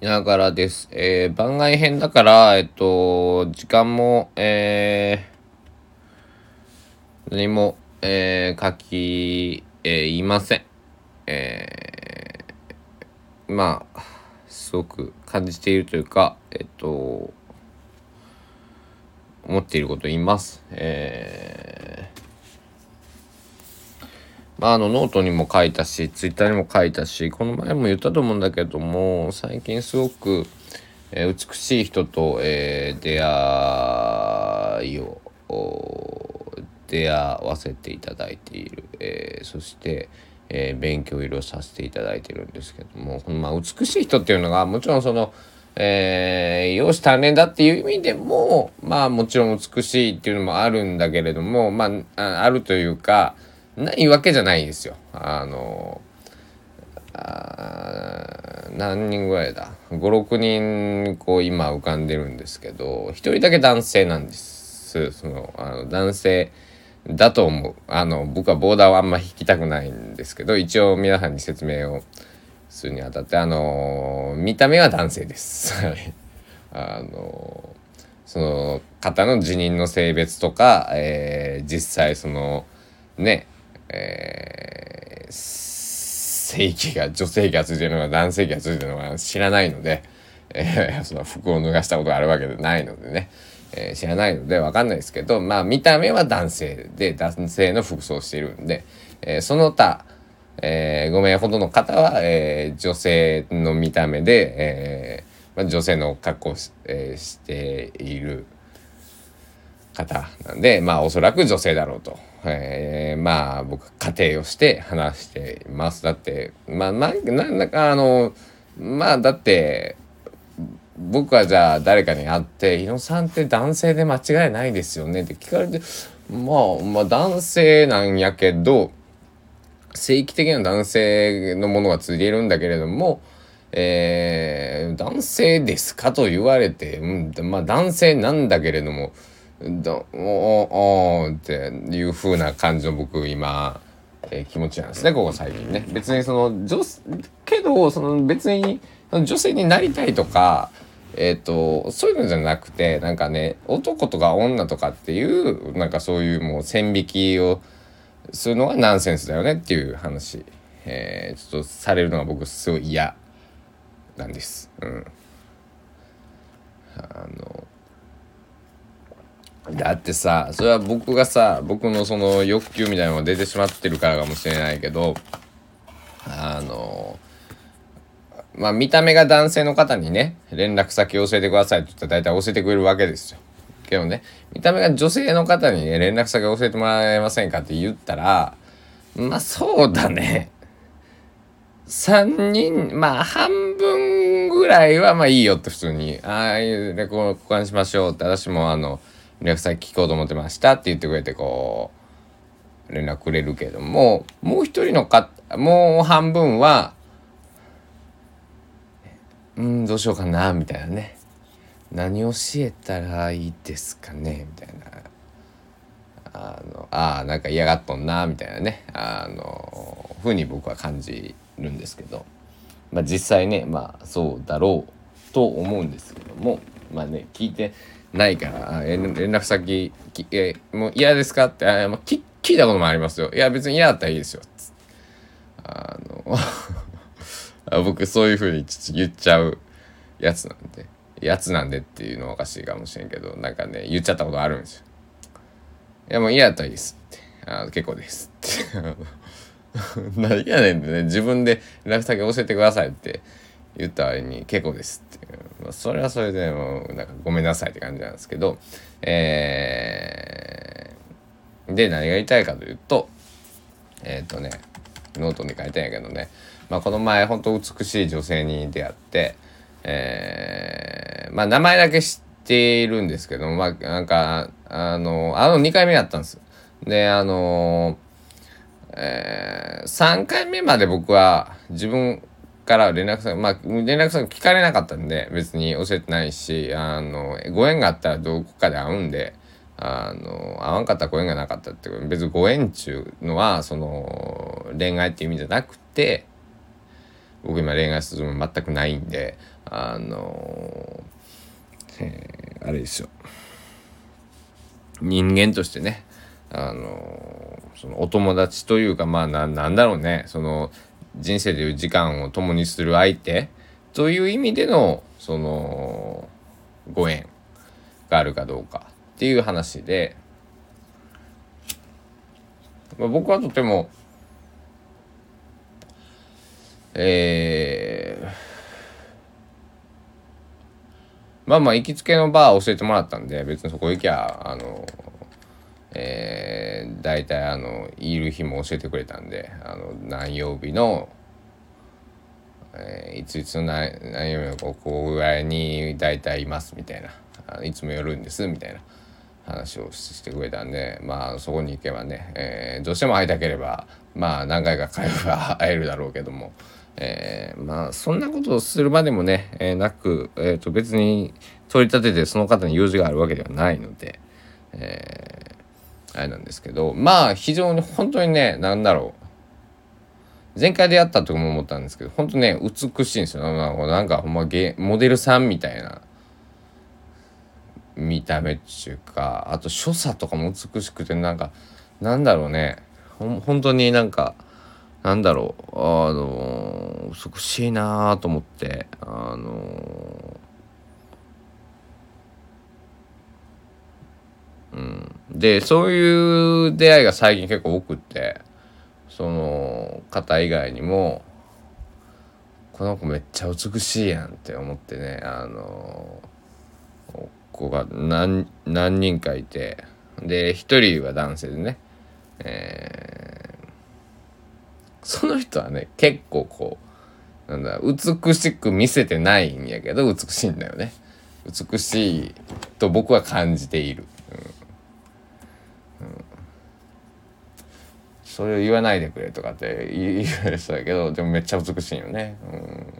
だからです。えー、番外編だから、えっと、時間も、えー、何も、えー、書き、えー、いません。えー、まあ、すごく感じているというか、えっと、思っていることを言います。えーまあ、あのノートにも書いたしツイッターにも書いたしこの前も言ったと思うんだけども最近すごく、えー、美しい人と、えー、出会いを出会わせていただいている、えー、そして、え、勉強いろいろさせていただいてるんですけどもこの、まあ、美しい人っていうのがもちろんそのえー、容姿鍛錬だっていう意味でもまあもちろん美しいっていうのもあるんだけれどもまああるというかないわけじゃないですよ。あのあ何人ぐらいだ？56人こう今浮かんでるんですけど1人だけ男性なんです。そのあの男性だと思う。あの僕はボーダーはあんま引きたくないんですけど一応皆さんに説明をするにあたってあの見た目は男性です。あのその方の辞任の性別とか、えー、実際そのねえー、正規が女性器がついてるのか男性器がついてるのか知らないので、えー、その服を脱がしたことがあるわけでないのでね、えー、知らないので分かんないですけどまあ見た目は男性で男性の服装をしているんで、えー、その他、えー、5名ほどの方は、えー、女性の見た目で、えーまあ、女性の格好をし,、えー、している。方なんでまあおそらく女性だろうと。えー、まあ僕家庭をして話していますだってまあななんかあのまあだって僕はじゃあ誰かに会って「猪野さんって男性で間違いないですよね」って聞かれてまあまあ男性なんやけど正規的な男性のものがついているんだけれども、えー、男性ですかと言われて、うん、まあ男性なんだけれどもどおおっていう風な感じの僕今、えー、気持ちなんですねここ最近ね。別にその女けどその別に女性になりたいとかえっ、ー、とそういうのじゃなくてなんかね男とか女とかっていうなんかそういうもう線引きをするのがナンセンスだよねっていう話、えー、ちょっとされるのが僕すごい嫌なんです。うん、あのだってさそれは僕がさ僕のその欲求みたいなのが出てしまってるからかもしれないけどあのまあ見た目が男性の方にね連絡先を教えてくださいって言ったら大体教えてくれるわけですよ。けどね見た目が女性の方にね連絡先を教えてもらえませんかって言ったらまあそうだね。3人まあ半分ぐらいはまあいいよって普通に。ああいうレコ交換しましょうって。私もあの連絡先聞こうと思ってましたって言ってくれてこう連絡くれるけどももう一人のかもう半分はうんどうしようかなみたいなね。何教えたらいいですかねみたいな。あのあなんか嫌がっとんなみたいなね。あのふうに僕は感じるんですけど、まあ、実際ねまあそうだろうと思うんですけどもまあね聞いてないから連絡先えもう嫌ですか？ってあ、まあ、聞いたこともありますよ。いや別に嫌だったらいいですよ。あの 僕そういうふうに言っちゃうやつなんで。やつなんでっていうのはおかしいかもしれんけどなんかね言っちゃったことあるんですよ。いやもう嫌だったらいいですって。あ結構ですって。何やねんってね自分で連絡先教えてくださいって言った割に結構ですって。いう、まあ、それはそれでもうなんかごめんなさいって感じなんですけどえー、で何が言いたいかというとえっ、ー、とねノートに書いてんやけどね、まあ、この前ほんと美しい女性に出会ってえー、まあ名前だけ知っているんですけどまあなんかあのあの2回目やったんです。であのえー、3回目まで僕は自分から連絡先、まあ、連絡先聞かれなかったんで、別に教えてないし、あの、ご縁があったらどこかで会うんで、あの、会わんかったらご縁がなかったって別にご縁っちゅうのは、その、恋愛っていう意味じゃなくて、僕今恋愛するも全くないんであのえー、あれですよ。人間としてねあのそのお友達というかまあなんだろうねその人生でいう時間を共にする相手という意味でのそのご縁があるかどうかっていう話で、まあ、僕はとてもえー、まあまあ行きつけのバー教えてもらったんで別にそこ行きゃあのえー、大体あのいる日も教えてくれたんであの何曜日の、えー、いついつの何何曜日のここぐらいに大体いますみたいないつも寄るんですみたいな話をしてくれたんでまあそこに行けばね、えー、どうしても会いたければまあ何回か通えば会えるだろうけども。えー、まあそんなことをするまでもね、えー、なく、えー、と別に取り立ててその方に用事があるわけではないので、えあれなんですけどまあ非常に本当にね何だろう。前回出会った時も思ったんですけど本当ね美しいんですよ。なんかほんまゲモデルさんみたいな。見た目っていうかあと所作とかも美しくてなんかなんだろうね。ほ本当になんかなんだろう。あの美しいなと思ってあのうんでそういう出会いが最近結構多くってその方以外にもこの子めっちゃ美しいやんって思ってねあの子が何何人かいてで一人は男性でね、えー、その人はね結構こうなんだ美しく見せてないんやけど美しいんだよね美しいと僕は感じている。それを言わないでくれとかって 言う人だけどでもめっちゃ美しいよね。うん、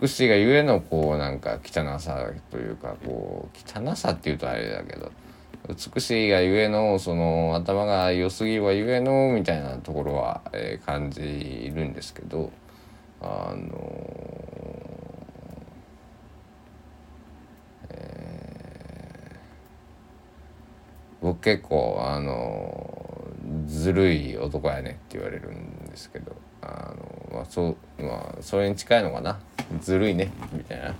美しいがゆえのこうなんか汚さというかこう汚さっていうとあれだけど美しいがゆえのその頭が良すぎるがゆえのみたいなところは、えー、感じるんですけどあの僕結構あのずるい男やねって言われるんですけどあの、まあ、そうまあそれに近いのかな？ずるいね？みたいな。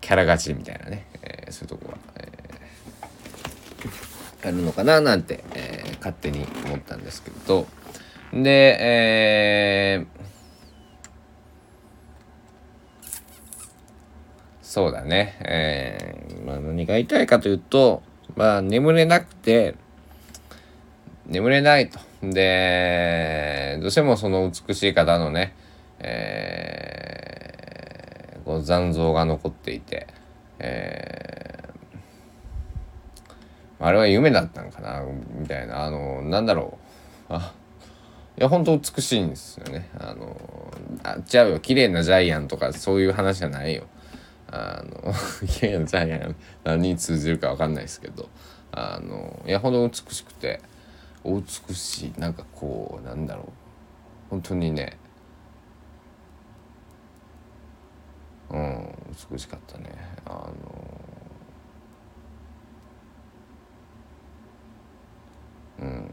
キャラ勝ちみたいなね、えー、そういうとこは、えー、あるのかな？なんて、えー、勝手に思ったんですけど。でえーそうだね。えー、まあ何が言いたいかというと、まあ眠れなくて、眠れないと。で、どうしてもその美しい方のね、えー、こう残像が残っていて、えー、あれは夢だったんかな、みたいな、あの、なんだろう。あいや、本当美しいんですよね。あの、あ、違うよ。綺麗なジャイアンとかそういう話じゃないよ。あの いやジャイアン何に通じるか分かんないですけどあのいやほど美しくてお美しいなんかこうなんだろう。本当にねうん美しかったね。あのうん。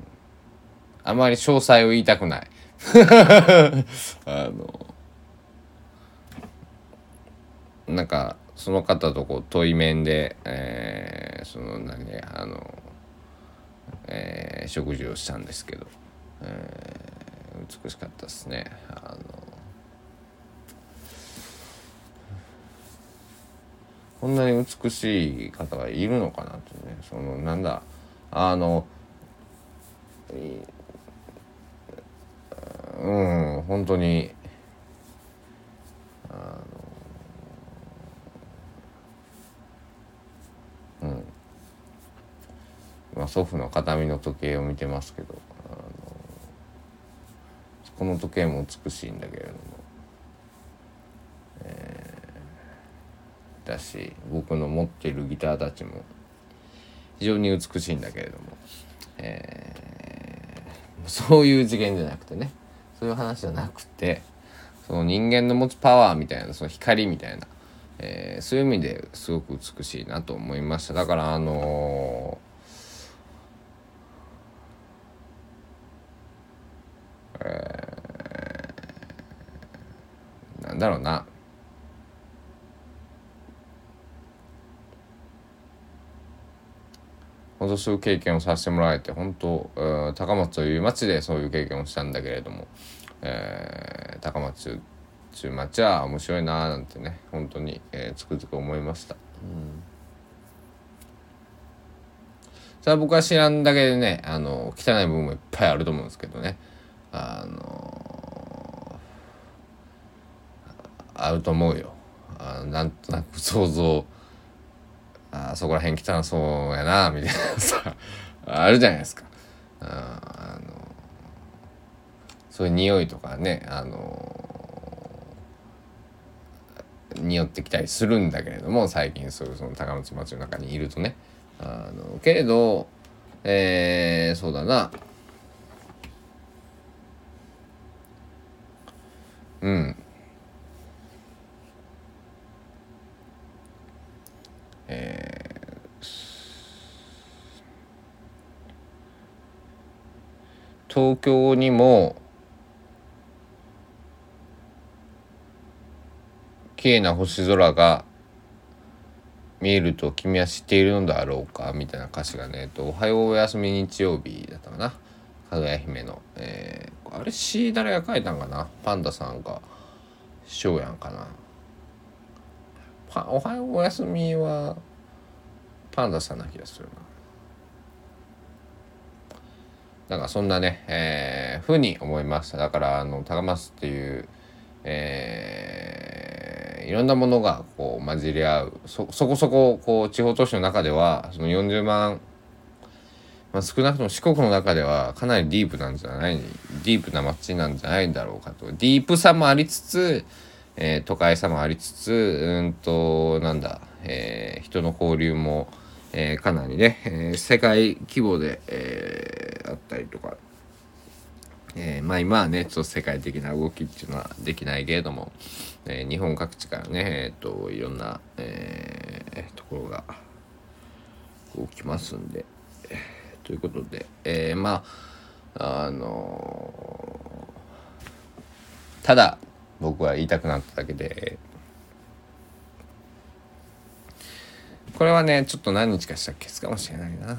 あまり詳細を言いたくない。あのなんかその方とこう対面で、えー、その何あの、えー、食事をしたんですけど、えー、美しかったですね。あのこんなに美しい方がいるのかなとねそのなんだあのうん本当にまあ、祖父の形見の時計を見てますけどあのこの時計も美しいんだけれども、えー、だし僕の持っているギターたちも非常に美しいんだけれども、えー、そういう次元じゃなくてねそういう話じゃなくてその人間の持つパワーみたいなその光みたいな、えー、そういう意味ですごく美しいなと思いました。だからあのー、えー、なんだろうな。本当そういう経験をさせてもらえて本当高松という町でそういう経験をしたんだけれども、えー、高松という町は面白いなーなんてね本当に、えー、つくづく思いました。うん。それは僕は知らんだけでねあの汚い部分もいっぱいあると思うんですけどねあのあると思うよ。あなんとなく想像あそこら辺汚そうやなみたいなさあるじゃないですか。あのそういう匂いとかねあの匂ってきたりするんだけれども最近そういうその高松町の中にいるとね。あのけれどえー、そうだな。うんえー、東京にも綺麗な星空が見えると君は知っているのだろうかみたいな歌詞がね、と、おはようおやすみ日曜日だったかな。かぐや姫の。えー、あれ詩誰が書いたんかな？パンダさんか、師匠やんかな。パおはようおやすみはパンダさんな気がするな。なんかそんなね、えー、ふうに思いました。だから、あの、高松っていう、えー、いろんなものがこう混じり合うそそこそここう地方都市の中ではその40万、まあ、少なくとも四国の中ではかなりディープなんじゃないディープな街なんじゃないんだろうかと。ディープさもありつつ、えー、都会さもありつつうんとなんだ、えー、人の交流も、えー、かなりね、えー、世界規模で、えー、あったりとか。えー、まあ今はねちょっと世界的な動きっていうのはできないけれども、えー、日本各地からねえっ、といろんな、えー、ところがこう来ますんで、ということで、えー、まああのー、ただ僕は言いたくなっただけでこれはねちょっと何日かしたら消すかもしれないな。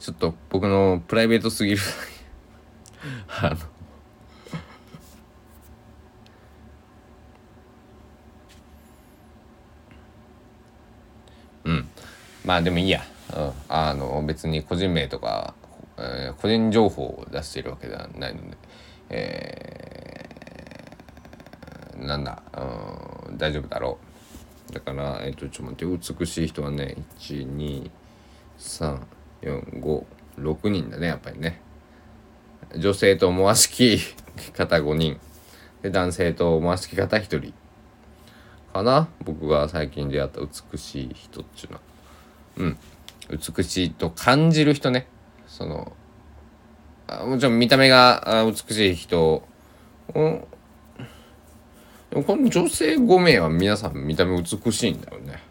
ちょっと僕のプライベートすぎる あのうんまあでもいいや、うん、あの別に個人名とか、えー、個人情報を出しているわけではないので。えー、なんだ、うん、大丈夫だろう。だからえっ、ー、とちょっと待って。美しい人はね123 456人だねやっぱりね。女性と思わしき方5人。で男性と思わしき方1人。かな？僕が最近出会った美しい人っちゅうのは。うん。美しいと感じる人ね。そのあもちろん見た目が美しい人。うん。でもこの女性5名は皆さん見た目美しいんだよね。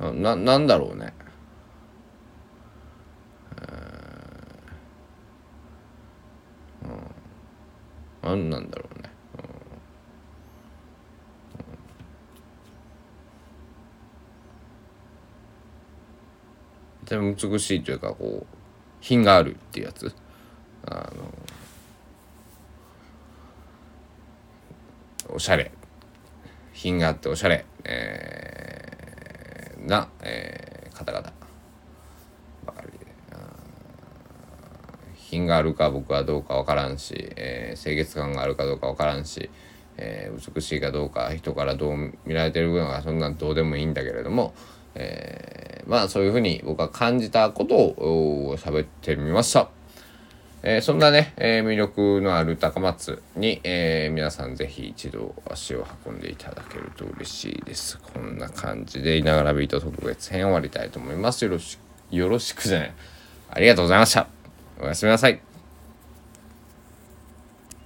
うん、な、なんだろうね。何なんだろうね、うん、でも美しいというかこう品があるっていうやつ。あのおしゃれ。品があっておしゃれ、えー、な、えー、方々。品があるか僕はどうか分からんし、えー、清潔感があるかどうか分からんし、えー、美しいかどうか人からどう見られてるのかそんなんどうでもいいんだけれども、えー、まあそういうふうに僕は感じたことを喋ってみました。えー、そんなね、えー、魅力のある高松に、えー、皆さんぜひ一度足を運んでいただけると嬉しいです。こんな感じで、いながらビート特別編終わりたいと思います。よろしく、よろしくじゃない。ありがとうございました。おやすみなさい。